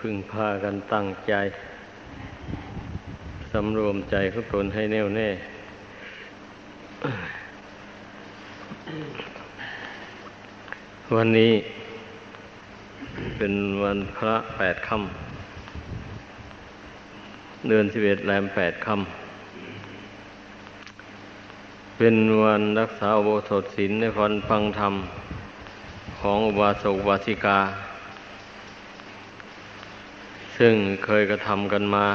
พึ่งพากันตั้งใจ สำรวมใจของตนให้แน่วแน่ วันนี้ เป็นวันพระแปดค่ำเดือนสิบเอ็ดแรมแปดค่ำเป็นวันรักษาโบสถศีลในวันฟังธรรม ของอุบาสกอุบาสิกา ซึ่งเคยกระทำกันมา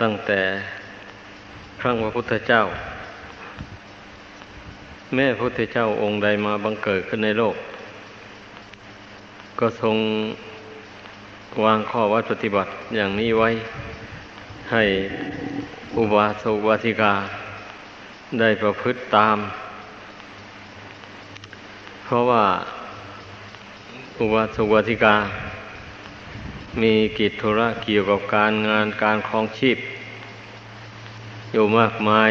ตั้งแต่ครั้งพระพุทธเจ้า แม่พระพุทธเจ้าองค์ใดมาบังเกิดขึ้นในโลก ก็ทรงวางข้อวัดปฏิบัติอย่างนี้ไว้ ให้อุบาสกวาสิกา ได้ประพฤติตาม เพราะว่าอุบาสกวาสิกา มีกิจธุระเกี่ยวกับการงานการคลองชีพ อยู่มากมาย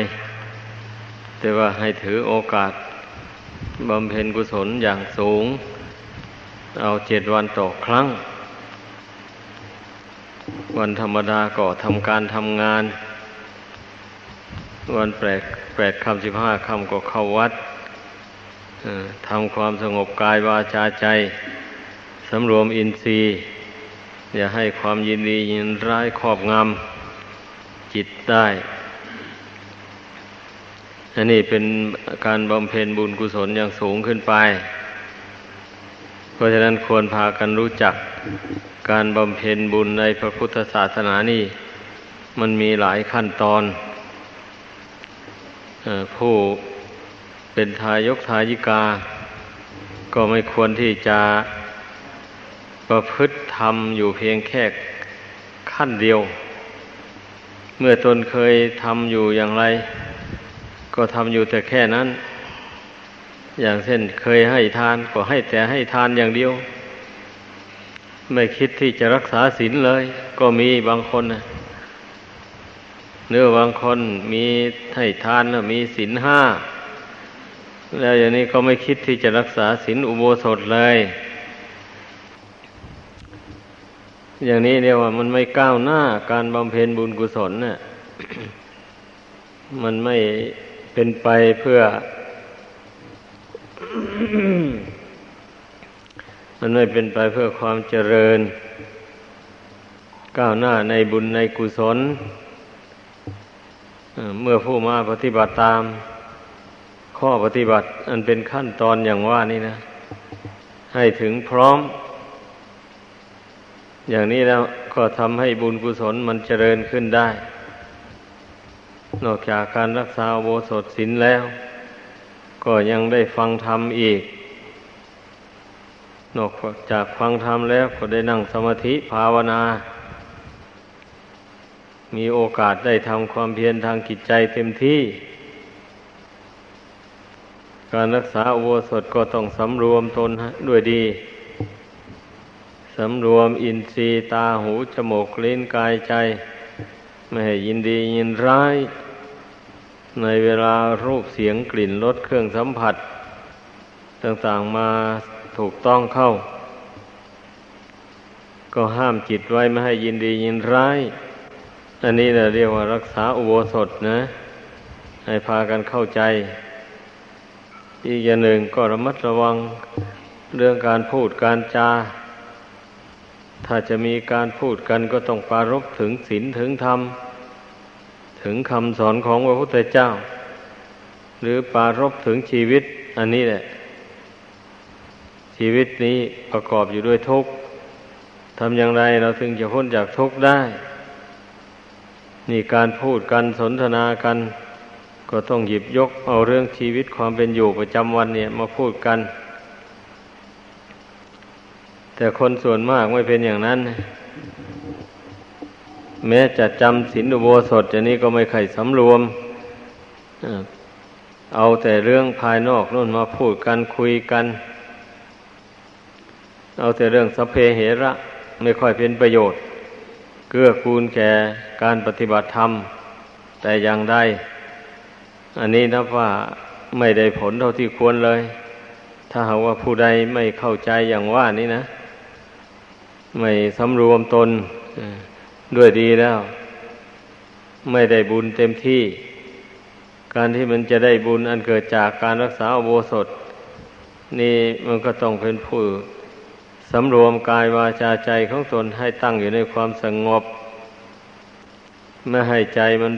แต่ว่าให้ถือโอกาสบำเพ็ญกุศลอย่างสูง เอาเจ็ดวันต่อครั้ง วันธรรมดาก็ทำการทำงาน วันแปดแปดคำสิบห้าคำก็เข้าวัดทำความสงบกายวาจาใจสำรวมอินทรีย์ อย่าให้ความยินดียินร้ายครอบงำจิตได้อันนี้เป็นการบำเพ็ญบุญกุศลอย่างสูงขึ้นไป เพราะฉะนั้นควรพากันรู้จักการบำเพ็ญบุญในพระพุทธศาสนานี่ มันมีหลายขั้นตอนผู้เป็นทายกทายิกา ก็ไม่ควรที่จะ ประพฤติทำอยู่เพียงแค่ขั้นเดียว เมื่อตนเคยทำอยู่อย่างไร ก็ทำอยู่แต่แค่นั้น อย่างเช่นเคยให้ทานก็ให้แต่ให้ทานอย่างเดียว ไม่คิดที่จะรักษาศีลเลย ก็มีบางคนนะเนื้อบางคนมีให้ทานนะมีศีลห้า แล้วอย่างนี้ก็ไม่คิดที่จะรักษาศีลอุโบสถเลย อย่างนี้เรียกว่ามันไม่ก้าวหน้าการบำเพ็ญบุญกุศลเนี่ยมันไม่เป็นไปเพื่อ มันไม่เป็นไปเพื่อความเจริญ ก้าวหน้าในบุญในกุศลเมื่อผู้มาปฏิบัติตาม ข้อปฏิบัติอันเป็นขั้นตอนอย่างว่านี่นะ ให้ถึงพร้อม อย่างนี้แล้วก็ทำให้บุญกุศลมันเจริญขึ้นได้ นอกจากการรักษาโบสถศีลแล้ว ก็ยังได้ฟังธรรมอีก นอกจากฟังธรรมแล้วก็ได้นั่งสมาธิภาวนา มีโอกาสได้ทำความเพียรทางจิตใจเต็มที่ การรักษาโบสถก็ต้องสำรวมตนด้วยดี สำรวมอินทรีย์ตาหูจมูกลิ้นกายใจ ไม่ให้ยินดียินร้าย ในเวลารูปเสียงกลิ่นรสเครื่องสัมผัส ต่างๆมาถูกต้องเข้า ก็ห้ามจิตไว้ไม่ให้ยินดียินร้าย อันนี้เราเรียกว่ารักษาอุโบสถนะ ให้พากันเข้าใจ อีกอย่างหนึ่งก็ระมัดระวังเรื่องการพูดการจา ถ้าจะมีการพูดกันก็ต้องปารบถึงศีลถึงธรรม ถึงคำสอนของพระพุทธเจ้า หรือปารบถึงชีวิต อันนี้แหละ ชีวิตนี้ประกอบอยู่ด้วยทุกข์ทำอย่างไรเราถึงจะพ้นจากทุกข์ได้ นี่การพูดกันสนทนากัน ก็ต้องหยิบยกเอาเรื่องชีวิตความเป็นอยู่ประจำวันเนี่ยมาพูดกัน แต่คนส่วนมากไม่เป็นอย่างนั้น แม้จะจำศีลอุโบสถอย่างนี้ก็ไม่ใครสำรวม เอาแต่เรื่องภายนอกนู่นมาพูดกันคุยกัน เอาแต่เรื่องสเพเหระไม่ค่อยเป็นประโยชน์ เกื้อกูลแก่การปฏิบัติธรรม แต่อย่างใดอันนี้นับว่าไม่ได้ผลเท่าที่ควรเลย ถ้าหากว่าผู้ใดไม่เข้าใจอย่างว่านี้นะ ไม่สำรวมตนด้วยดีแล้ว ไม่ได้บุญเต็มที่ การที่มันจะได้บุญอันเกิดจากการรักษาโบสถ นี่มันก็ต้องเป็นผู้สำรวมกายวาจาใจของตนให้ตั้งอยู่ในความสงบ ไม่ให้ใจมัน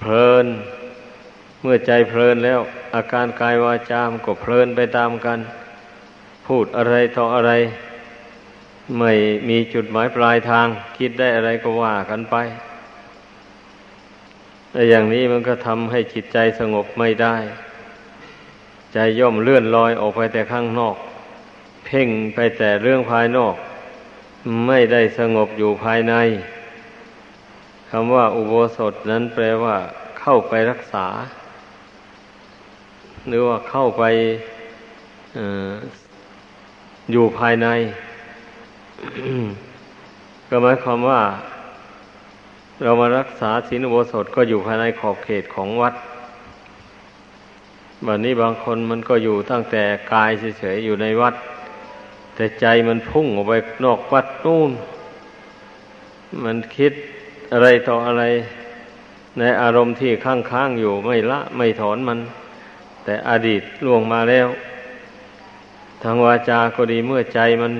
เพลิน เมื่อใจเพลินแล้ว อาการกายวาจามก็เพลินไปตามกัน พูดอะไรต่ออะไร ไม่มีจุดหมายปลายทาง คิดได้อะไรก็ว่ากันไปแต่อย่างนี้มันก็ทำให้จิตใจสงบไม่ได้ ใจย่อมเลื่อนลอยออกไปแต่ข้างนอก เพ่งไปแต่เรื่องภายนอก ไม่ได้สงบอยู่ภายในคำว่าอุโบสถนั้นแปลว่า เข้าไปรักษา หรือว่าเข้าไปออยู่ภายใน ก็หมายความว่า เรามารักษาศีลอุโบสถก็อยู่ภายในขอบเขตของวัดแบบนี้บางคนมันก็อยู่ตั้งแต่กายเฉยๆอยู่ในวัด แต่ใจมันพุ่งออกไปนอกวัดนู่น มันคิดอะไรต่ออะไร ในอารมณ์ที่ค้างๆอยู่ไม่ละไม่ถอนมัน แต่อดีตล่วงมาแล้ว ทางวาจาก็ดีเมื่อใจมัน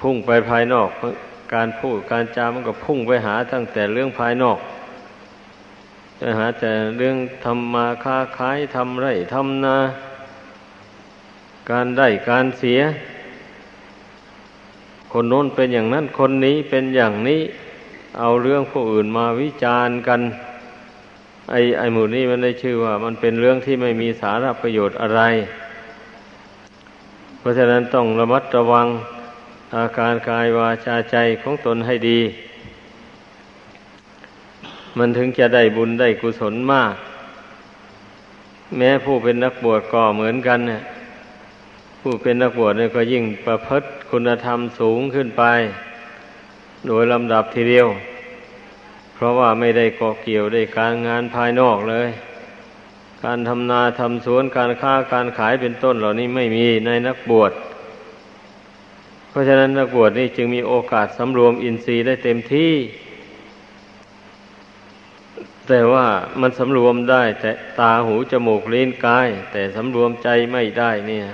พุ่งไปภายนอก การพูดการจามันก็พุ่งไปหาตั้งแต่เรื่องภายนอกไปหาแต่เรื่องทำมาค้าขายทำไรทำนา การได้การเสีย คนโน้นเป็นอย่างนั้นคนนี้เป็นอย่างนี้ เอาเรื่องผู้อื่นมาวิจารณ์กัน ไอ้ไอ้หมู่นี้มันได้ชื่อว่า มันเป็นเรื่องที่ไม่มีสาระประโยชน์อะไร เพราะฉะนั้นต้องระมัดระวัง อาการกายวาจาใจของตนให้ดี มันถึงจะได้บุญได้กุศลมาก แม้ผู้เป็นนักบวชก็เหมือนกันเนี่ยผู้เป็นนักบวชเนี่ยก็ยิ่งประพฤติคุณธรรมสูงขึ้นไป โดยลำดับทีเดียว เพราะว่าไม่ได้เกาะเกี่ยวได้การงานภายนอกเลย การทำนาทำสวนการค้าการขายเป็นต้นเหล่านี้ไม่มีในนักบวชเเพราะฉะนั้นนักบวชนี่จึงมีโอกาสสำรวมอินทรีย์ได้เต็มที่ แต่ว่ามันสำรวมได้ แต่ตาหูจมูกลิ้นกาย แต่สำรวมใจไม่ได้เนี่ย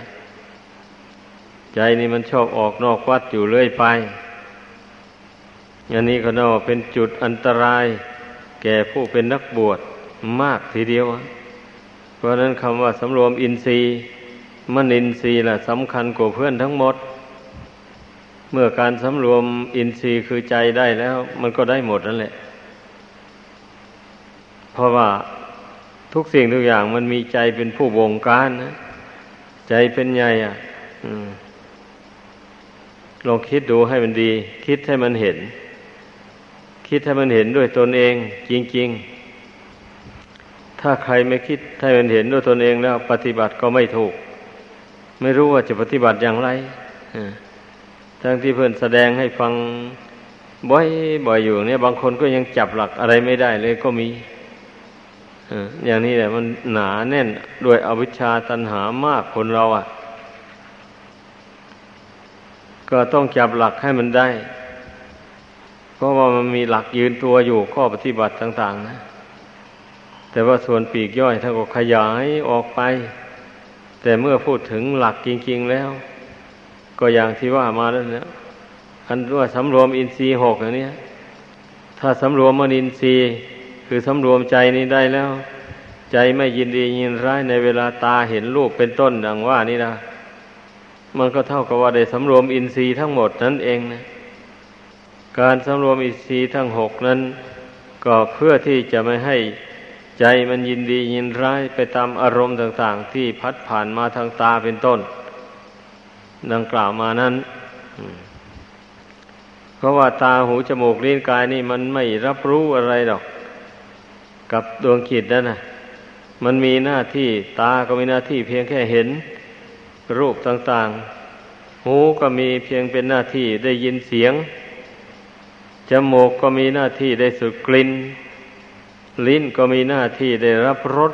ใจนี่มันชอบออกนอกวัดอยู่เรื่อยไปอันนี้ก็น่าเป็นจุดอันตราย แก่ผู้เป็นนักบวชมากทีเดียว เพราะนั้นคำว่าสำรวมอินทรีย์มันอินทรีย์แหละสำคัญกว่าเพื่อนทั้งหมด เมื่อการสำรวมอินทรีย์คือใจได้แล้ว มันก็ได้หมดนั่นแหละ เพราะว่าทุกสิ่งทุกอย่างมันมีใจเป็นผู้บงการนะใจเป็นใหญ่อะอืมลองคิดดูให้มันดี คิดให้มันเห็น คิดให้มันเห็นด้วยตนเอง จริง ๆ ถ้าใครไม่คิดให้มันเห็นด้วยตนเองแล้ว ปฏิบัติก็ไม่ถูก ไม่รู้ว่าจะปฏิบัติอย่างไรอ ทั้งที่เพื่อนแสดงให้ฟังบ่อยบ่อยอยู่เนี่ย บางคนก็ยังจับหลักอะไรไม่ได้เลยก็มีอย่างนี้แหละมันหนาแน่นด้วยอวิชชาตันหามากคนเราอะ ก็ต้องจับหลักให้มันได้ เพราะว่ามันมีหลักยืนตัวอยู่ข้อปฏิบัติต่างๆนะแต่ว่าส่วนปีกย่อยถ้าก็ขยายออกไป แต่เมื่อพูดถึงหลักจริง ๆ แล้ว ก็อย่างที่ว่ามาแล้วเนี่ยอันว่าสำรวมอินทรีย์หกอย่างนี้ถ้าสำรวมมนินทรีย์ คือสำรวมใจนี้ได้แล้ว ใจไม่ยินดียินร้ายในเวลาตาเห็นรูปเป็นต้นดังว่านี่นะมันก็เท่ากับว่าได้สำรวมอินทรีย์ทั้งหมดนั่นเองนะการสำรวมอินทรีย์ทั้งหกนั้น ก็เพื่อที่จะไม่ให้ใจมันยินดียินร้ายไปตามอารมณ์ต่าง ๆ ที่พัดผ่านมาทางตาเป็นต้น ดังกล่าวมานั้นเพราะว่าตาหูจมูกลิ้นกายนี่มันไม่รับรู้อะไรหรอก กับดวงขีดนั่นนะมันมีหน้าที่ตาก็มีหน้าที่เพียงแค่เห็น รูปต่างๆ หูก็มีเพียงเป็นหน้าที่ได้ยินเสียง จมูกก็มีหน้าที่ได้สูดกลิ่น ลิ้นก็มีหน้าที่ได้รับรส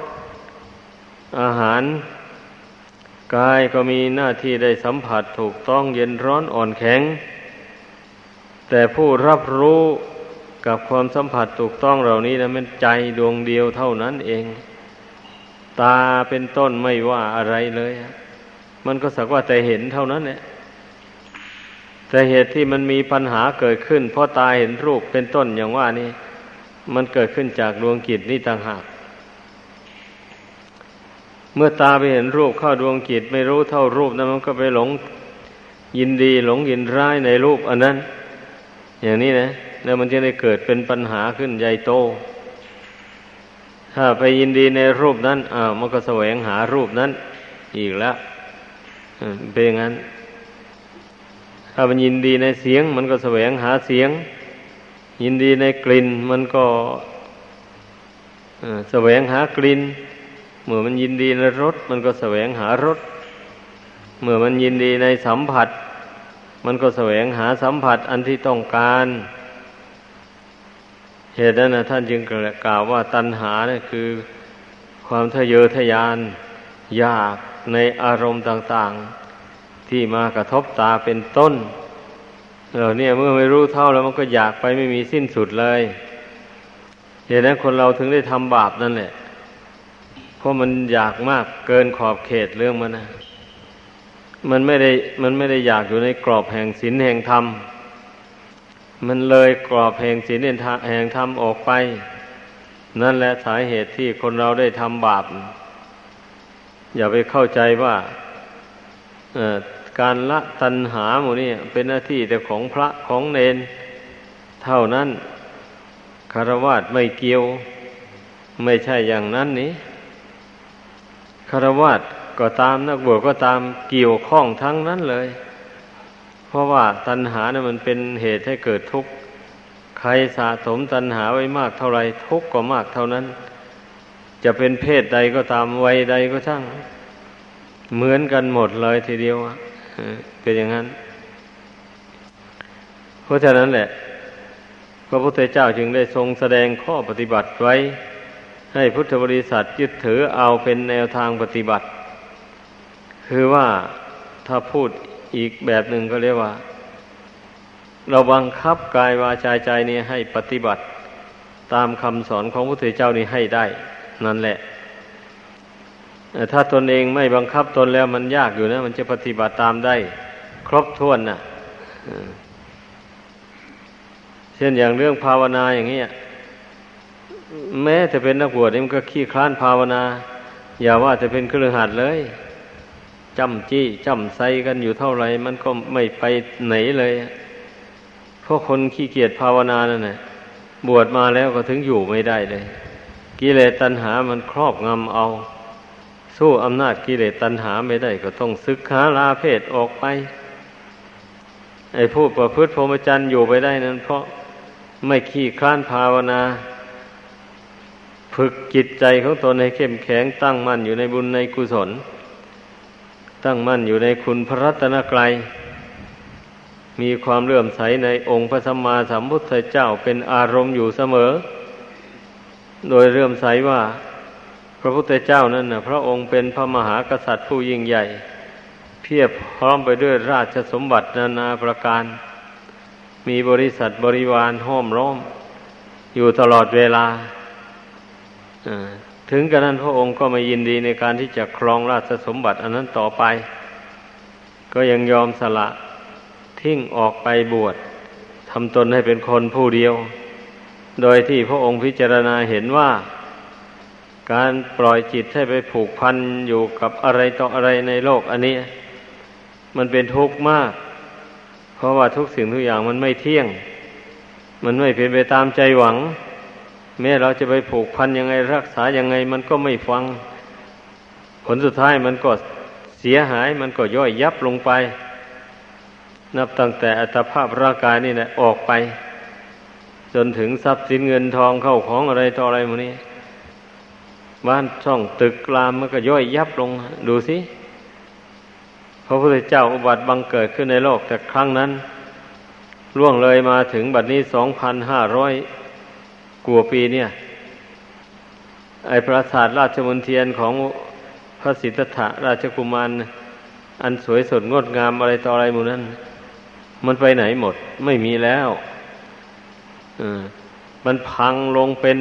อาหาร กายก็มีหน้าที่ได้สัมผัสถูกต้องเย็นร้อนอ่อนแข็ง แต่ผู้รับรู้กับความสัมผัสถูกต้องเหล่านี้นะมันใจดวงเดียวเท่านั้นเอง ตาเป็นต้นไม่ว่าอะไรเลย มันก็สักว่าแต่เห็นเท่านั้นแหละแต่เหตุที่มันมีปัญหาเกิดขึ้น เพราะตาเห็นรูปเป็นต้นอย่างว่านี่มันเกิดขึ้นจากดวงกิจนี่ต่างหาก เมื่อตาไปเห็นรูปเข้าดวงกิจไม่รู้เท่ารูปนั้นมันก็ไปหลงยินดีหลงยินร้ายในรูปอันนั้น อย่างนี้นะ แล้วมันจะได้เกิดเป็นปัญหาขึ้นใหญ่โต ถ้าไปยินดีในรูปนั้นอ้าวมันก็แสวงหารูปนั้น อีกแล้วเป็นอย่างนั้น ถ้ามันยินดีในเสียง มันก็แสวงหาเสียง ยินดีในกลิ่น มันก็แสวงหากลิ่น มื่อมันยินดีในรสมันก็แสวงหารสเมื่อมันยินดีในสัมผัส มันก็แสวงหาสัมผัสอันที่ต้องการ เหตุนั้นนะท่านจึงกล่าวว่าตัณหาเนี่ยคือ ความทะเยอทะยานอยากในอารมณ์ต่างๆ ที่มากระทบตาเป็นต้นเราเนี่ยเมื่อไม่รู้เท่าแล้วมันก็อยากไปไม่มีสิ้นสุดเลยเหตุนั้นคนเราถึงได้ทำบาปนั่นแหละ เพราะมันอยากมากเกินขอบเขตเรื่องมันนะมันไม่ได้มันไม่ได้อยากอยู่ในกรอบแห่งศีลแห่งธรรม มันเลยกรอบแห่งศีลแห่งธรรมออกไป นั่นแหละสาเหตุที่คนเราได้ทำบาป อย่าไปเข้าใจว่าการละตัณหาหมูนี่เป็นหน้าที่แต่ของพระของเนน เท่านั้นคารวะไม่เกี่ยว ไม่ใช่อย่างนั้นนี้ คารวะก็ตามนักบวชก็ตามเกี่ยวข้องทั้งนั้นเลย เพราะว่าตัณหาเนี่ยมันเป็นเหตุให้เกิดทุกข์ใครสะสมตัณหาไว้มากเท่าไรทุกข์ก็มากเท่านั้น จะเป็นเพศใดก็ตามวัยใดก็ช่าง เหมือนกันหมดเลยทีเดียวเป็นอย่างนั้น เพราะฉะนั้นแหละ พระพุทธเจ้าจึงได้ทรงแสดงข้อปฏิบัติไว้ ให้พุทธบริษัทยึดถือเอาเป็นแนวทางปฏิบัติ คือว่าถ้าพูดอีกแบบหนึ่งก็เรียกว่า เราบังคับกายวาจาใจนี้ให้ปฏิบัติ ตามคำสอนของพระพุทธเจ้านี้ให้ได้ นั่นแหละถ้าตนเองไม่บังคับตนแล้วมันยากอยู่นะ มันจะปฏิบัติตามได้ ครบถ้วนนะ่ะเช่นอย่างเรื่องภาวนาอย่างนี้ แม้จะเป็นนักบวชนี่มันก็ขี้คลานภาวนา อย่าว่าจะเป็นเครือขัดเลยจำจี้จำไซกันอยู่เท่าไรมันก็ไม่ไปไหนเลยเพราะคนขี้เกียจภาวนานั่นแหละบวชมาแล้วก็ถึงอยู่ไม่ได้เลย กิเลสตัณหามันครอบงำเอา สู้อำนาจกิเลสตัณหาไม่ได้ก็ต้องศึกษาลาเพศออกไป ไอ้ผู้ประพฤติพรหมจรรย์อยู่ไปได้นั้น เพราะไม่ขี้คลานภาวนา ฝึกจิตใจของตนให้เข้มแข็งตั้งมั่นอยู่ในบุญในกุศล ตั้งมั่นอยู่ในคุณพระรัตนกรัยมีความเลื่อมใสในองค์พระสัมมาสัมพุทธเจ้าเป็นอารมณ์อยู่เสมอ โดยเลื่อมใสว่า พระพุทธเจ้านั้นนะพระองค์เป็นพระมหากษัตริย์ผู้ยิ่งใหญ่ เพียบพร้อมไปด้วยราชสมบัตินานาประการ มีบริษัทบริวารห้อมร้อม อยู่ตลอดเวลา ถึงกระนั้นพระองค์ก็ไม่ยินดีในการที่จะครองราชสมบัติอันนั้นต่อไป ก็ยังยอมสละทิ้งออกไปบวชทำตนให้เป็นคนผู้เดียว โดยที่พระองค์พิจารณาเห็นว่า การปล่อยจิตให้ไปผูกพันอยู่กับอะไรต่ออะไรในโลกอันนี้ มันเป็นทุกข์มาก เพราะว่าทุกสิ่งทุกอย่างมันไม่เที่ยง มันไม่เป็นไปตามใจหวัง แม้เราจะไปผูกพันยังไงรักษายังไง มันก็ไม่ฟัง ผลสุดท้ายมันก็เสียหายมันก็ย่อยยับลงไป นับตั้งแต่อัตภาพร่างกายนี่แหละออกไป จนถึงทรัพย์สินเงินทองเข้าของอะไรต่ออะไรมนี้ บ้านช่องตึกรามมันก็ย่อยยับลงดูสิพระพุทธเจ้าอุบัติบังเกิดขึ้นในโลกแต่ครั้งนั้น ล่วงเลยมาถึงบัดนี้สองพันห้าร้อย กลัวปีเนี่ย ไอปราสาทราชมนเทียนของพระสิทธัตถะราชกุมาร อันสวยสดงดงามอะไรต่ออะไรหมู่นั้น มันไปไหนหมด ไม่มีแล้วมันพังลงเป็น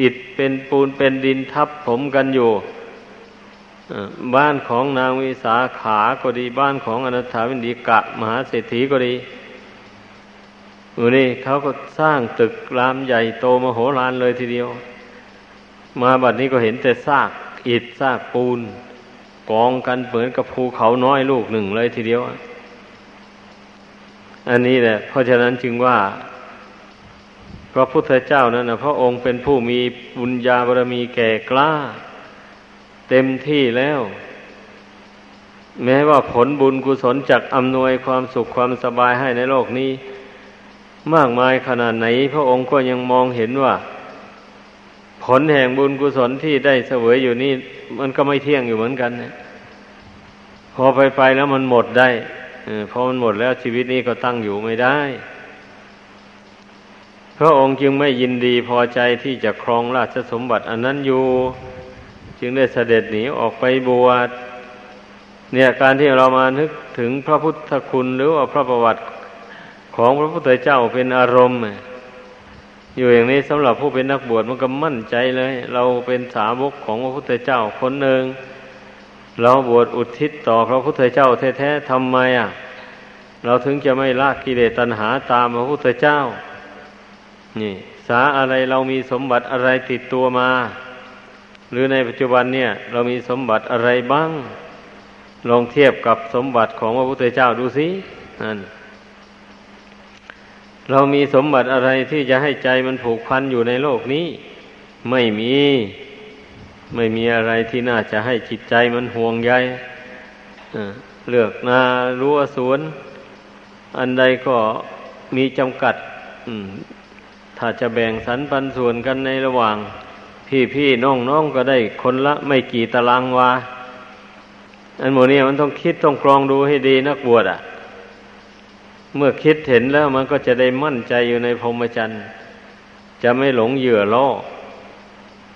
อิฐเป็นปูนเป็นดินทับผมกันอยู่บ้านของนางวิสาขาก็ดีบ้านของอนัถาวินดีกะ มหาเศรษฐีก็ดี อูนี่เขาก็สร้างตึกรามใหญ่โตมโหฬารเลยทีเดียว มาบัดนี้ก็เห็นแต่ซากอิฐซากปูน กองกันเหมือนกับภูเขาน้อยลูกหนึ่งเลยทีเดียว อันนี้แหละ เพราะฉะนั้นจึงว่า พระพุทธเจ้านั้นนะพระองค์เป็นผู้มีบุญญาบารมีแก่กล้า เต็มที่แล้ว แม้ว่าผลบุญกุศลจากอำนวยความสุขความสบายให้ในโลกนี้ มากมายขนาดไหน พระองค์ก็ยังมองเห็นว่า ผลแห่งบุญกุศลที่ได้เสวยอยู่นี่ มันก็ไม่เที่ยงอยู่เหมือนกันนะพอไปไปแล้วมันหมดได้พอมันหมดแล้วชีวิตนี้ก็ตั้งอยู่ไม่ได้ พระองค์จึงไม่ยินดีพอใจที่จะครองราชสมบัติ อันนั้นอยู่ จึงได้เสด็จหนีออกไปบวชเนี่ยการที่เรามานึกถึงพระพุทธคุณหรือว่าพระประวัติ ของพระพุทธเจ้าเป็นอารมณ์ อยู่อย่างนี้สำหรับผู้เป็นนักบวชมันก็มั่นใจเลย เราเป็นสาวกของพระพุทธเจ้าคนหนึ่งเราบวชอุทิศต่อพระพุทธเจ้าแท้ๆทำไมอะ เราถึงจะไม่ละกิเลสตัณหาตามพระพุทธเจ้า นี่ สาอะไรเรามีสมบัติอะไรติดตัวมา หรือในปัจจุบันเนี่ย เรามีสมบัติอะไรบ้าง ลองเทียบกับสมบัติของพระพุทธเจ้าดูสินั่น เรามีสมบัติอะไรที่จะให้ใจมันผูกพันอยู่ในโลกนี้ ไม่มี ไม่มีอะไรที่น่าจะให้จิตใจมันห่วงใยเลือกนารั้วสวน อันใดก็มีจำกัดถ้าจะแบ่งสรรปันส่วนกันในระหว่าง พี่พี่น้องน้องก็ได้คนละ ไม่กี่ตารางวา อันโมนี้มันต้องคิดต้องกรองดูให้ดีนักบวชอะ เมื่อคิดเห็นแล้วมันก็จะได้มั่นใจอยู่ในพรหมจรรย์ จะไม่หลงเหยื่อล่อ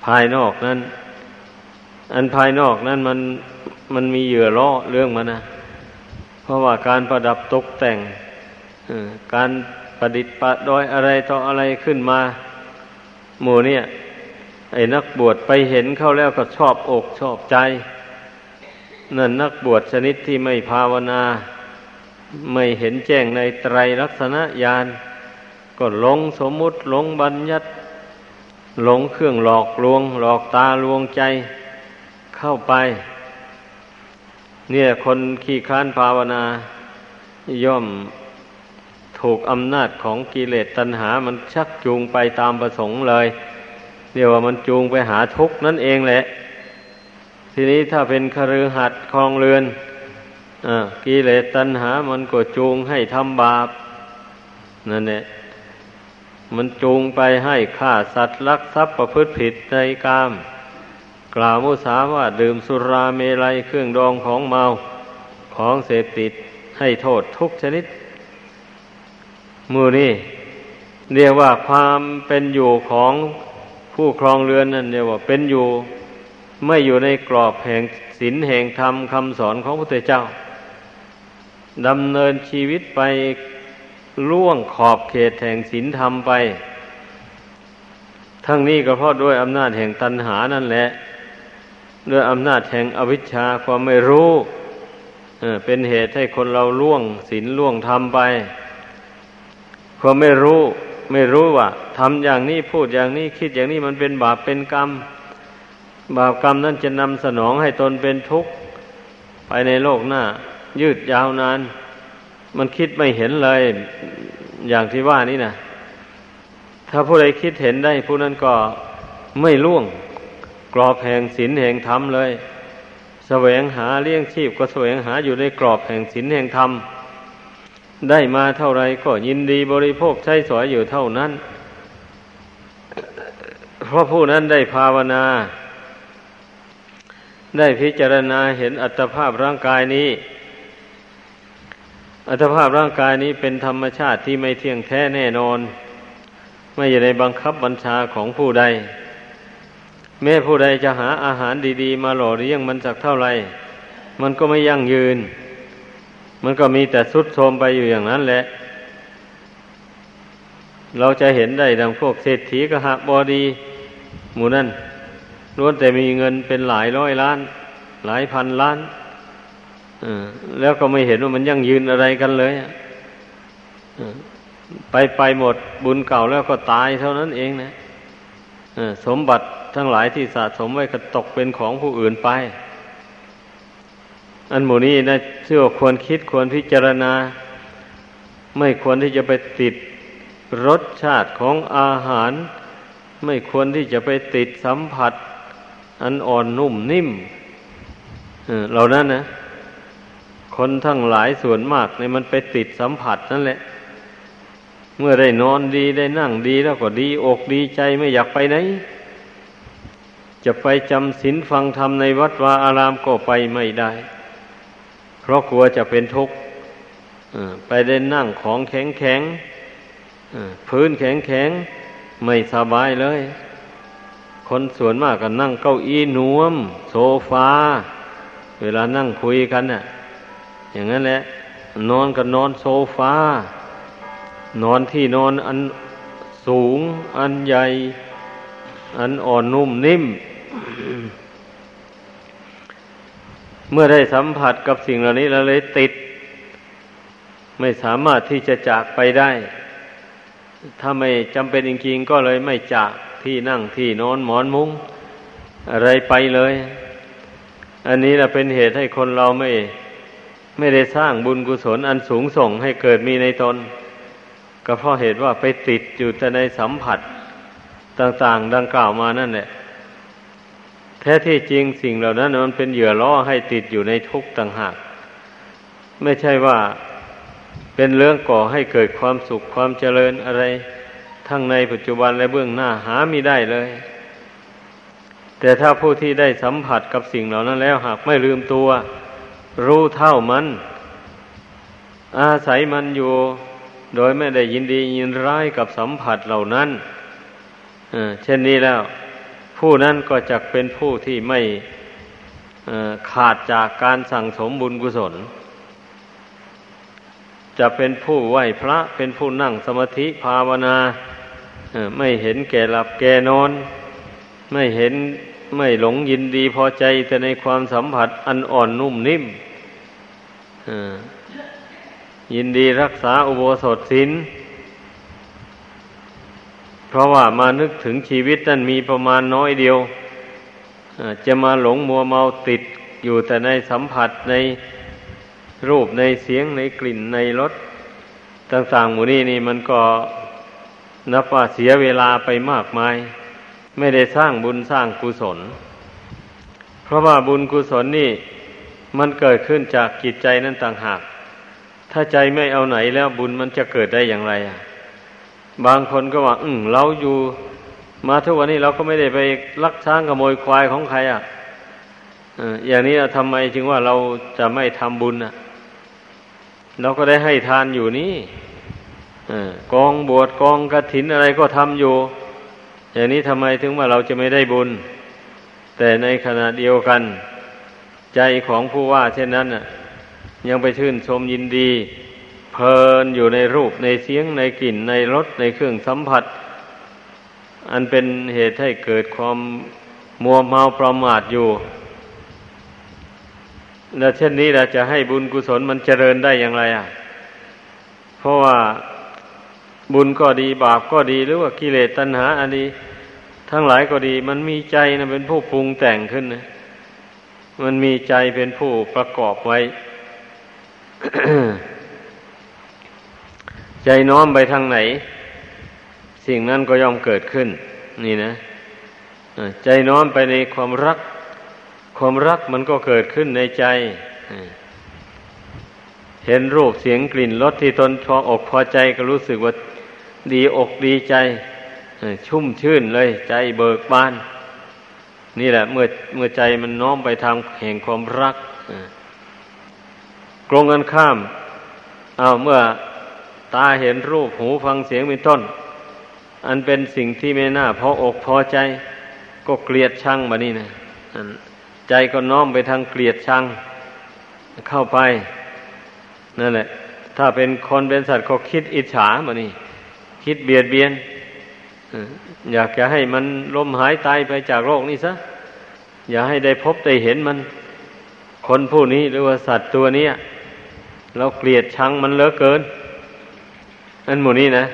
ภายนอกนั้น อันภายนอกนั้นมันมันมีเหยื่อล่อเรื่องมันนะเพราะว่าการประดับตกแต่งการประดิษฐ์ประดอยอะไรต่ออะไรขึ้นมา หมู่เนี่ย ไอ้นักบวชไปเห็นเข้าแล้วก็ชอบอกชอบใจ นั่นนักบวชชนิดที่ไม่ภาวนา ไม่เห็นแจ้งในไตรลักษณะญาณก็หลงสมมุติหลงบัญญัติ หลงเครื่องหลอกลวง หลอกตาลวงใจเข้าไป เนี่ยคนขี้ค้านภาวนา ย่อมถูกอำนาจของกิเลสตัณหา มันชักจูงไปตามประสงค์เลยเรียกว่ามันจูงไปหาทุกข์นั่นเองแหละ ทีนี้ถ้าเป็นคฤหัสถ์คลองเรือน กิเลสตัณหา มันก็จูงให้ทำบาปนั่นแหละมันจูงไปให้ฆ่าสัตว์ลักทรัพย์ประพฤติผิดในกาม กล่าวมุสาว่าดื่มสุราเมลัยเครื่องดองของเมาของเสพติดให้โทษทุกชนิดมือนี่เรียกว่าความเป็นอยู่ของผู้ครองเรือนนั่นเรียกว่าเป็นอยู่ ไม่อยู่ในกรอบแห่งศีลแห่งธรรมคำสอนของพระพุทธเจ้า ดำเนินชีวิตไปล่วงขอบเขตแห่งศีลธรรมไป ทั้งนี้ก็เพราะด้วยอำนาจแห่งตัณหานั่นแหละ ด้วยอำนาจแห่งอวิชชาความไม่รู้เป็นเหตุให้คนเราล่วงศีลล่วงธรรมไปพอไม่รู้ไม่รู้ว่าทำอย่างนี้พูดอย่างนี้คิดอย่างนี้มันเป็นบาปเป็นกรรม บาปกรรมนั้นจะนำสนองให้ตนเป็นทุกข์ไปในโลกหน้า ยืดยาวนาน มันคิดไม่เห็นเลย อย่างที่ว่านี่นะถ้าผู้ใดคิดเห็นได้ ผู้นั้นก็ไม่ล่วง กรอบแห่งศีลแห่งธรรมเลยสแสวงหาเลี้ยงชีพก็แสวงหาอยู่ในกรอบแห่งศีลแห่งธรรมได้มาเท่าไรก็ยินดีบริโภคใช้สอยอยู่เท่านั้น เพราะผู้นั้นได้ภาวนา ได้พิจารณาเห็นอัตภาพร่างกายนี้ อัตภาพร่างกายนี้เป็นธรรมชาติที่ไม่เที่ยงแท้แน่นอน ไม่อยู่ในบังคับบัญชาของผู้ใด แม้ผู้ใดจะหาอาหารดี ๆ มาหล่อเลี้ยงมันสักเท่าไหร่ มันก็ไม่ยั่งยืน มันก็มีแต่สุดโทมไปอยู่อย่างนั้นแหละ เราจะเห็นได้ดังพวกเศรษฐีกหบอดี หมู่นั่นล้วนแต่มีเงินเป็นหลายร้อยล้าน หลายพันล้าน แล้วก็ไม่เห็นว่ามันยั่งยืนอะไรกันเลยไปไปหมดบุญเก่าแล้วก็ตายเท่านั้นเองนะสมบัติทั้งหลายที่สะสมไว้ก็ตกเป็นของผู้อื่นไป อันหมู่นี้นะเชื่อควรคิดควรพิจารณา ไม่ควรที่จะไปติดรสชาติของอาหาร ไม่ควรที่จะไปติดสัมผัส อันอ่อนนุ่มนิ่มเหล่านั้นนะ คนทั้งหลายส่วนมากในมันไปติดสัมผัสนั่นแหละ เมื่อได้นอนดีได้นั่งดีแล้วก็ดีอกดีใจไม่อยากไปไหน จะไปจำศีลฟังธรรมในวัดวาอารามก็ไปไม่ได้ เพราะกลัวจะเป็นทุกข์ไปได้นั่งของแข็งแข็งพื้นแข็งแข็งไม่สบายเลย คนส่วนมากก็นั่งเก้าอี้นวม โซฟา เวลานั่งคุยกันน่ะ อย่างนั้นแหละ นอนก็นอนโซฟา นอนที่นอนอันสูง อันใหญ่ อันอ่อนนุ่มนิ่ม เมื่อได้สัมผัสกับสิ่งเหล่านี้แล้วเลยติด ไม่สามารถที่จะจากไปได้ ถ้าไม่จำเป็นจริงๆก็เลยไม่จากที่นั่งที่นอนหมอนมุง้งอะไรไปเลย อันนี้แหละเป็นเหตุให้คนเราไม่ ไม่ได้สร้างบุญกุศลอันสูงส่งให้เกิดมีในตน ก็เพราะเหตุว่าไปติดอยู่แต่ในสัมผัสต่าง ๆ ดังกล่าวมานั่นแหละแท้ที่จริงสิ่งเหล่านั้นมันเป็นเหยื่อล่อให้ติดอยู่ในทุกข์ต่างหาก ไม่ใช่ว่าเป็นเรื่องก่อให้เกิดความสุขความเจริญอะไร ทั้งในปัจจุบันและเบื้องหน้าหาไม่ได้เลย แต่ถ้าผู้ที่ได้สัมผัสกับสิ่งเหล่านั้นแล้วหากไม่ลืมตัว รู้เท่ามัน อาศัยมันอยู่ โดยไม่ได้ยินดียินร้ายกับสัมผัสเหล่านั้นเช่นนี้แล้ว ผู้นั้นก็จะเป็นผู้ที่ไม่ขาดจากการสั่งสมบุญกุศล จะเป็นผู้ไหวพระเป็นผู้นั่งสมาธิภาวนาไม่เห็นแก่หลับแก่นอน ไม่เห็น ไม่หลงยินดีพอใจแต่ในความสัมผัสอันอ่อนนุ่มนิ่มยินดีรักษาอุโบสถศีลเพราะว่ามานึกถึงชีวิตนั้นมีประมาณน้อยเดียวจะมาหลงมัวเมาติดอยู่แต่ในสัมผัสในรูปในเสียงในกลิ่นในรสต่างๆหมู่นี้นี่มันก็นับว่าเสียเวลาไปมากมาย ไม่ได้สร้างบุญสร้างกุศล เพราะว่าบุญกุศลนี่มันเกิดขึ้นจากจิตใจนั่นต่างหาก ถ้าใจไม่เอาไหนแล้วบุญมันจะเกิดได้อย่างไรอะบางคนก็ว่าอืมเราอยู่มาทุกวันนี้เราก็ไม่ได้ไปลักช้างขโมยควายของใครอะอย่างนี้ทำไมจึงว่าเราจะไม่ทำบุญอะ เราก็ได้ให้ทานอยู่นี่กองบวชกองกระถินอะไรก็ทำอยู่ อย่างนี้ทำไมถึงว่าเราจะไม่ได้บุญ แต่ในขณะเดียวกัน ใจของผู้ว่า เช่นนั้นน่ะยังไปชื่นชมยินดี เพลินอยู่ในรูปในเสียงในกลิ่นในรสในเครื่องสัมผัส อันเป็นเหตุให้เกิดความมัวเมาประมาทอยู่และเช่นนี้เราจะให้บุญกุศลมันเจริญได้อย่างไรอะ เพราะว่าบุญก็ดีบาปก็ดีหรือว่ากิเลสตัณหาอันนี้ ทั้งหลายก็ดี มันมีใจนะเป็นผู้ปรุงแต่งขึ้นนะมันมีใจเป็นผู้ประกอบไว้ ใจน้อมไปทางไหน สิ่งนั้นก็ย่อมเกิดขึ้น นี่นะใจน้อมไปในความรัก ความรักมันก็เกิดขึ้นในใจเห็นรูปเสียงกลิ่นรสที่ตนพออกพอใจก็รู้สึกว่าดีอกดีใจ ชุ่มชื่นเลย ใจเบิกบาน นี่แหละ เมื่อเมื่อใจมันน้อมไปทางแห่งความรักกรงกันข้ามเอาเมื่อตาเห็นรูปหูฟังเสียงเป็นต้น อันเป็นสิ่งที่ไม่น่าพออกพอใจ ก็เกลียดชังมานี่นะใจก็น้อมไปทางเกลียดชัง เข้าไปนั่นแหละ ถ้าเป็นคนเป็นสัตว์ก็คิดอิจฉามานี่ คิดเบียดเบียน อยากจะให้มันล้มหายตายไปจากโลกนี้ซะ อย่าให้ได้พบได้เห็นมัน คนผู้นี้หรือว่าสัตว์ตัวนี้เราเกลียดชังมันเหลือเกิน อันหมู่นี้นะ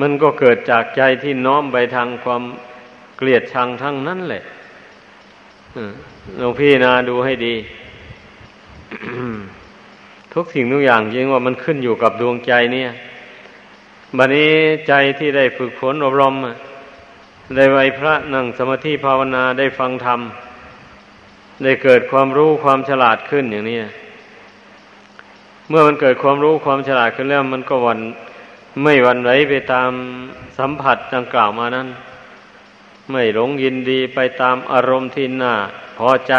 มันก็เกิดจากใจที่น้อมไปทางความเกลียดชังทั้งนั้นแหละลองพี่นาดูให้ดี ทุกสิ่งทุกอย่างจริงว่ามันขึ้นอยู่กับดวงใจเนี่ย บัดนี้ใจที่ได้ฝึกฝนอบรม ได้ไหวพระนั่งสมาธิภาวนาได้ฟังธรรม ได้เกิดความรู้ความฉลาดขึ้นอย่างนี้ เมื่อมันเกิดความรู้ความฉลาดขึ้นแล้ว มันก็วันไม่วันไหวไปตามสัมผัสดังกล่าวมานั้น ไม่หลงยินดีไปตามอารมณ์ที่น่าพอใจ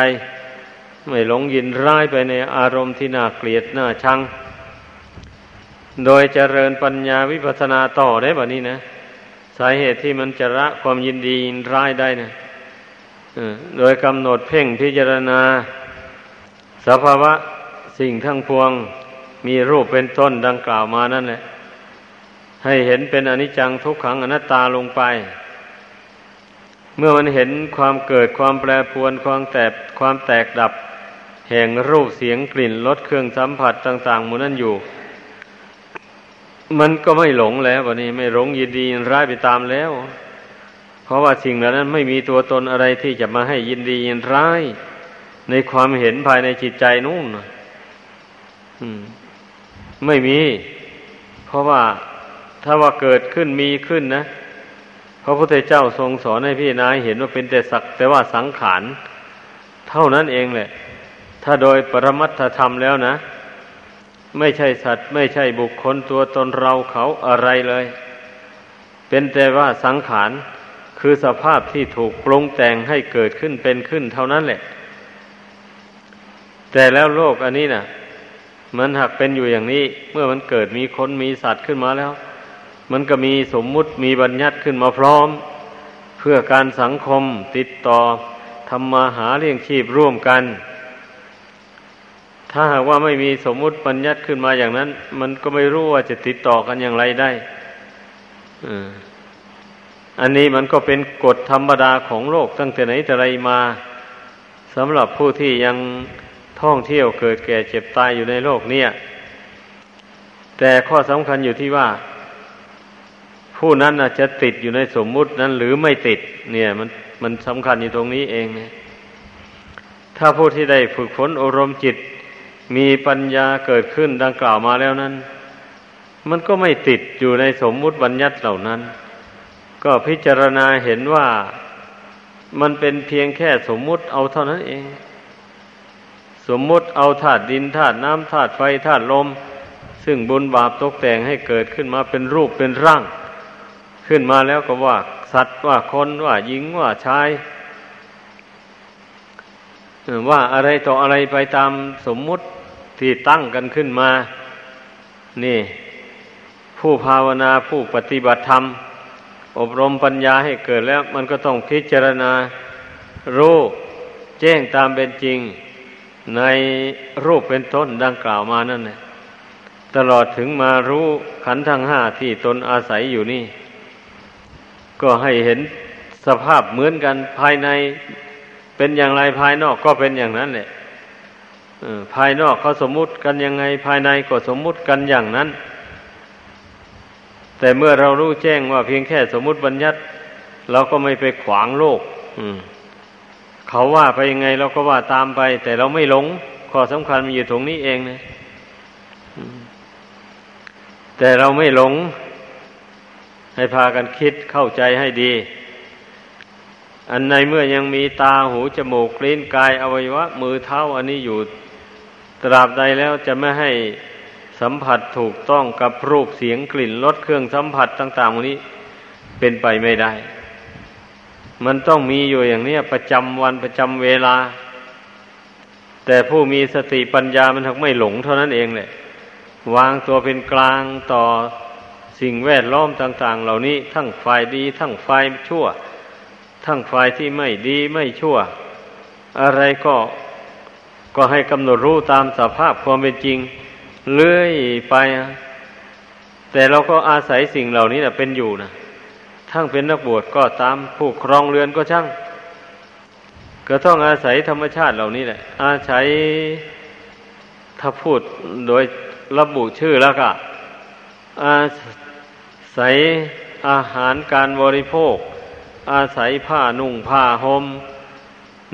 ไม่หลงยินร้ายไปในอารมณ์ที่น่าเกลียดน่าชัง โดยเจริญปัญญาวิปัสนาต่อได้แบบนี้นะ สาเหตุที่มันจะละความยินดียินร้ายได้นะโดยกำหนดเพ่งพิจารณา สภาวะสิ่งทั้งพวงมีรูปเป็นต้นดังกล่าวมานั่นแหละ ให้เห็นเป็นอนิจจังทุกขังอนัตตาลงไป เมื่อมันเห็นความเกิดความแปรปรวนความแตกความแตกดับ แห่งรูปเสียงกลิ่นรสเครื่องสัมผัสต่าง ๆ หมดนั้นอยู่ มันก็ไม่หลงแล้ววันนี้ ไม่หลงยินดีร้ายไปตามแล้ว เพราะว่าสิ่งเหล่านั้นไม่มีตัวตนอะไรที่จะมาให้ยินดียินร้าย ในความเห็นภายในจิตใจนู่นไม่มี เพราะว่าถ้าว่าเกิดขึ้นมีขึ้นนะพระพุทธเจ้าทรงสอนให้พี่นายเห็นว่าเป็นแต่สักแต่ว่าสังขารเท่านั้นเองแหละ ถ้าโดยปรมัตถธรรมแล้วนะ ไม่ใช่สัตว์ ไม่ใช่บุคคลตัวตนเราเขาอะไรเลย เป็นแต่ว่าสังขารคือสภาพที่ถูกปรุงแต่งให้เกิดขึ้นเป็นขึ้นเท่านั้นแหละ แต่แล้วโลกอันนี้นะ่ะ มันหักเป็นอยู่อย่างนี้ เมื่อมันเกิดมีคนมีสัตว์ขึ้นมาแล้ว มันก็มีสมมุติมีบัญญัติขึ้นมาพร้อม เพื่อการสังคมติดต่อทำมาหาเลี้ยงชีพร่วมกัน ถ้าหากว่าไม่มีสมมุติปัญญัติขึ้นมาอย่างนั้น มันก็ไม่รู้ว่าจะติดต่อกันอย่างไรได้อันนี้มันก็เป็นกฎธรรมดาของโลกตั้งแต่ไหนแต่ไรมาสำหรับผู้ที่ยังท่องเที่ยวเกิดแก่เจ็บตายอยู่ในโลกเนี่ย แต่ข้อสำคัญอยู่ที่ว่า ผู้นั้นจะติดอยู่ในสมมุตินั้นหรือไม่ติด เนี่ย มันมันสำคัญอยู่ตรงนี้เองเถ้าผู้ที่ได้ฝึกฝนอารมณ์จิต มีปัญญาเกิดขึ้นดังกล่าวมาแล้วนั้น มันก็ไม่ติดอยู่ในสมมุติบัญญัติเหล่านั้น ก็พิจารณาเห็นว่ามันเป็นเพียงแค่สมมุติเอาเท่านั้นเอง สมมุติเอาธาตุดินธาตุน้ำธาตุไฟธาตุลม ซึ่งบุญบาปตกแต่งให้เกิดขึ้นมาเป็นรูปเป็นร่าง ขึ้นมาแล้วก็ว่า สัตว์ว่าคนว่าหญิงว่าชายว่าอะไรต่ออะไรไปตามสมมุติ ที่ตั้งกันขึ้นมา นี่ ผู้ภาวนาผู้ปฏิบัติธรรม อบรมปัญญาให้เกิดแล้ว มันก็ต้องพิจารณา รู้แจ้งตามเป็นจริง ในรูปเป็นต้นดังกล่าวมานั่นแหละตลอดถึงมารู้ขันธ์ทั้งห้าที่ตนอาศัยอยู่นี่ ก็ให้เห็นสภาพเหมือนกันภายในเป็นอย่างไรภายนอกก็เป็นอย่างนั้นแหละ ภายนอกเขาสมมุติกันยังไง ภายในก็สมมุติกันอย่างนั้น แต่เมื่อเรารู้แจ้งว่าเพียงแค่สมมุติบัญญัติเราก็ไม่ไปขวางโลกเขาว่าไปยังไงเราก็ว่าตามไป แต่เราไม่หลงข้อสำคัญมันอยู่ตรงนี้เองนะแต่เราไม่หลง ให้พากันคิดเข้าใจให้ดี อันในเมื่อยังมีตาหูจมูกลิ้นกายอวัยวะ มือเท้าอันนี้อยู่ ตราบใดแล้วจะไม่ให้สัมผัสถูกต้องกับรูปเสียงกลิ่นรสเครื่องสัมผัสต่างๆนี้เป็นไปไม่ได้ มันต้องมีอยู่อย่างนี้ประจำวันประจำเวลา แต่ผู้มีสติปัญญามันทักไม่หลงเท่านั้นเองแหละวางตัวเป็นกลางต่อสิ่งแวดล้อมต่าง ๆ เหล่านี้ทั้งฝ่ายดี ทั้งฝ่ายชั่ว ทั้งฝ่ายที่ไม่ดีไม่ชั่ว อะไรก็ ก็ให้กำหนดรู้ตามสภาพความเป็นจริง เลื่อยไป แต่เราก็อาศัยสิ่งเหล่านี้นะเป็นอยู่นะทั้งเป็นนักบวชก็ตามผู้ครองเรือนก็ช่าง ก็ต้องอาศัยธรรมชาติเหล่านี้แหละ อาศัยถ้าพูดโดยระบุชื่อแล้วก็ อาศัยอาหารการบริโภค อาศัยผ้านุ่งผ้าหม่ม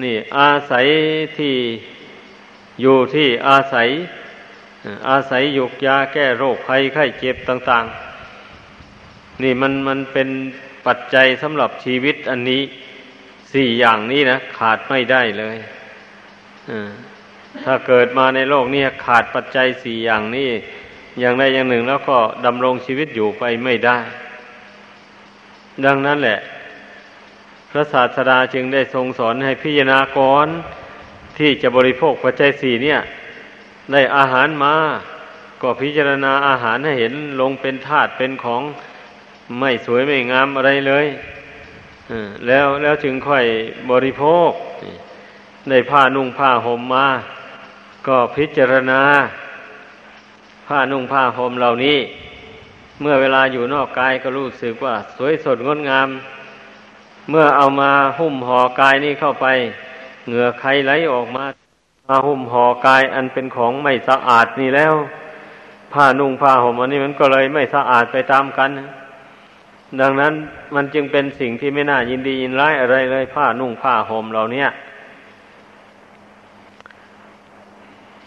นี่ อาศัยที่ อยู่ที่อาศัย อาศัยยุกยาแก้โรคภัยไข้เจ็บต่าง ๆ นี่มันมันเป็นปัจจัยสำหรับชีวิตอันนี้สี่อย่างนี้นะ ขาดไม่ได้เลยถ้าเกิดมาในโลกนี้ขาดปัจจัยสี่อย่างนี้อย่างใดอย่างหนึ่งแล้วก็ดำรงชีวิตอยู่ไปไม่ได้ ดังนั้นแหละ พระศาสดาจึงได้ทรงสอนให้พิจารณากร ที่จะบริโภคปัจจัยสี่เนี่ย ได้อาหารมาก็พิจารณาอาหารให้เห็นลงเป็นธาตุเป็นของไม่สวยไม่งามอะไรเลยแล้วแล้วจึงค่อยบริโภคได้ผ้านุ่งผ้าห่มมา ก็พิจารณา ผ้านุ่งผ้าห่มเหล่านี้ เมื่อเวลาอยู่นอกกายก็รู้สึกว่า สวยสดงดงาม เมื่อเอามาหุ้มห่อกายนี้เข้าไป เหงื่อใครไหลออกมามาหุ้มห่อกายอันเป็นของไม่สะอาดนี่แล้ว ผ้านุ่งผ้าห่มอันนี้มันก็เลยไม่สะอาดไปตามกัน ดังนั้นมันจึงเป็นสิ่งที่ไม่น่ายินดียินร้ายอะไรเลยผ้านุ่งผ้าห่มเหล่านี้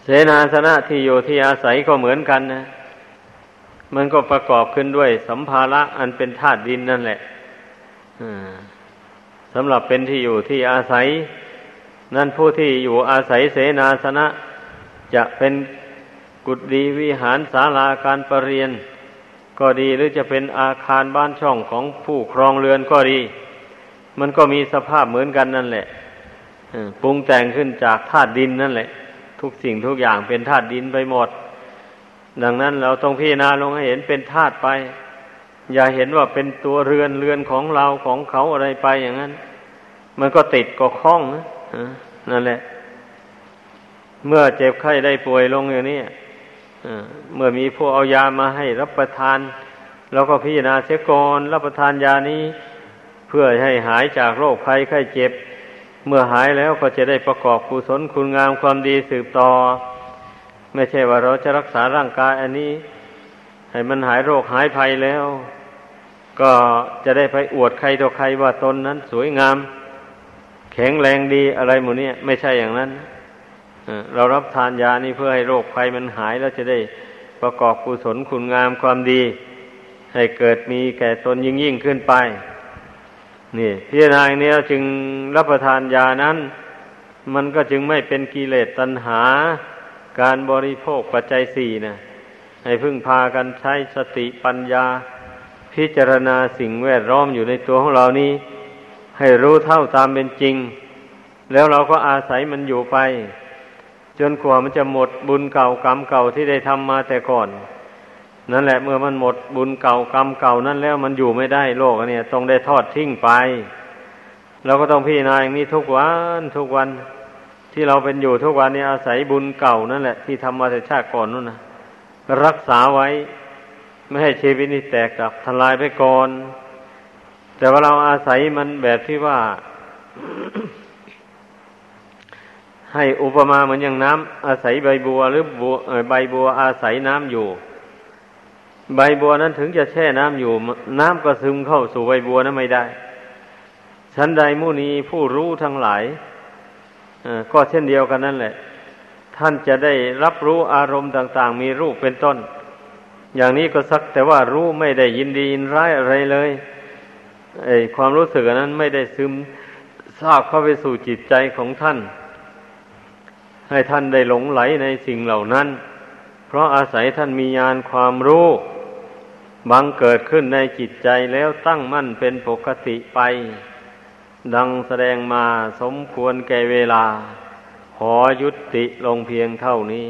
เสนาสนะที่อยู่ที่อาศัยก็เหมือนกันนะ มันก็ประกอบขึ้นด้วยสัมภาระอันเป็นธาตุดินนั่นแหละสำหรับเป็นที่อยู่ที่อาศัย นั่นผู้ที่อยู่อาศัยเสนาสนะ จะเป็นกุฏิวิหารศาลาการประเรียน ก็ดีหรือจะเป็นอาคารบ้านช่องของผู้ครองเรือนก็ดี มันก็มีสภาพเหมือนกันนั่นแหละปรุงแต่งขึ้นจากธาตุดินนั่นแหละ ทุกสิ่งทุกอย่างเป็นธาตุดินไปหมด ดังนั้นเราต้องพิจารณาลงให้เห็นเป็นธาตุไป อย่าเห็นว่าเป็นตัวเรือนเรือนของเราของเขาอะไรไปอย่างนั้น มันก็ติดก็คล้องนะ นั่นแหละ เมื่อเจ็บไข้ได้ป่วยลงอย่างนี้เมื่อมีผู้เอายามาให้รับประทานเราก็พิจารณาเสียก่อนรับประทานยานี้ เพื่อให้หายจากโรคภัยไข้เจ็บ เมื่อหายแล้วก็จะได้ประกอบกุศลคุณงามความดีสืบต่อ ไม่ใช่ว่าเราจะรักษาร่างกายอันนี้ ให้มันหายโรคหายภัยแล้ว ก็จะได้ไปอวดใครต่อใครว่าตนนั้นสวยงาม แข็งแรงดีอะไรหมดนี้ไม่ใช่อย่างนั้นเรารับทานยานี้เพื่อให้โรคภัยมันหายแล้วจะได้ประกอบกุศลคุณงามความดี ให้เกิดมีแก่ตนยิ่งยิ่งขึ้นไป นี่พิจารณาเนี้ยจึงรับประทานยานั้น มันก็จึงไม่เป็นกิเลสตัณหา การบริโภคปัจจัยสี่นะให้พึ่งพากันใช้สติปัญญา พิจารณาสิ่งแวดล้อมอยู่ในตัวของเรานี้ ให้รู้เท่าตามเป็นจริง แล้วเราก็อาศัยมันอยู่ไป จนกว่ามันจะหมดบุญเก่ากรรมเก่าที่ได้ทำมาแต่ก่อน นั่นแหละเมื่อมันหมดบุญเก่ากรรมเก่านั้นแล้วมันอยู่ไม่ได้โลกนี่ยต้องได้ทอดทิ้งไปเราก็ต้องพิจารณาอย่างนี้ทุกวันทุกวันที่เราเป็นอยู่ทุกวันนี้อาศัยบุญเก่านั่นแหละ ที่ทำมาแต่ชาติก่อนนู่นนะรักษาไว้ ไม่ให้ชีวิตนี้แตกกับทลายไปก่อน แต่ว่าเราอาศัยมันแบบที่ว่า ให้อุปมาเหมือนอย่างน้ำอาศัยใบบัวหรือบัวใบบัวอาศัยน้ำอยู่ ใบบัวนั้นถึงจะแช่น้ำอยู่ น้ำก็ซึมเข้าสู่ใบบัวนั้นไม่ได้ชั้นใดมุนีผู้รู้ทั้งหลายก็เช่นเดียวกันนั่นแหละ ท่านจะได้รับรู้อารมณ์ต่าง ๆ มีรูปเป็นต้น อย่างนี้ก็สักแต่ว่ารู้ไม่ได้ยินดียินร้ายอะไรเลย ไอ้ความรู้สึกนั้นไม่ได้ซึมซาบเข้าไปสู่จิตใจของท่าน ให้ท่านได้หลงไหลในสิ่งเหล่านั้น เพราะอาศัยท่านมีญาณความรู้บังเกิดขึ้นในจิตใจแล้วตั้งมั่นเป็นปกติไป ดังแสดงมาสมควรแก่เวลา ขอยุติลงเพียงเท่านี้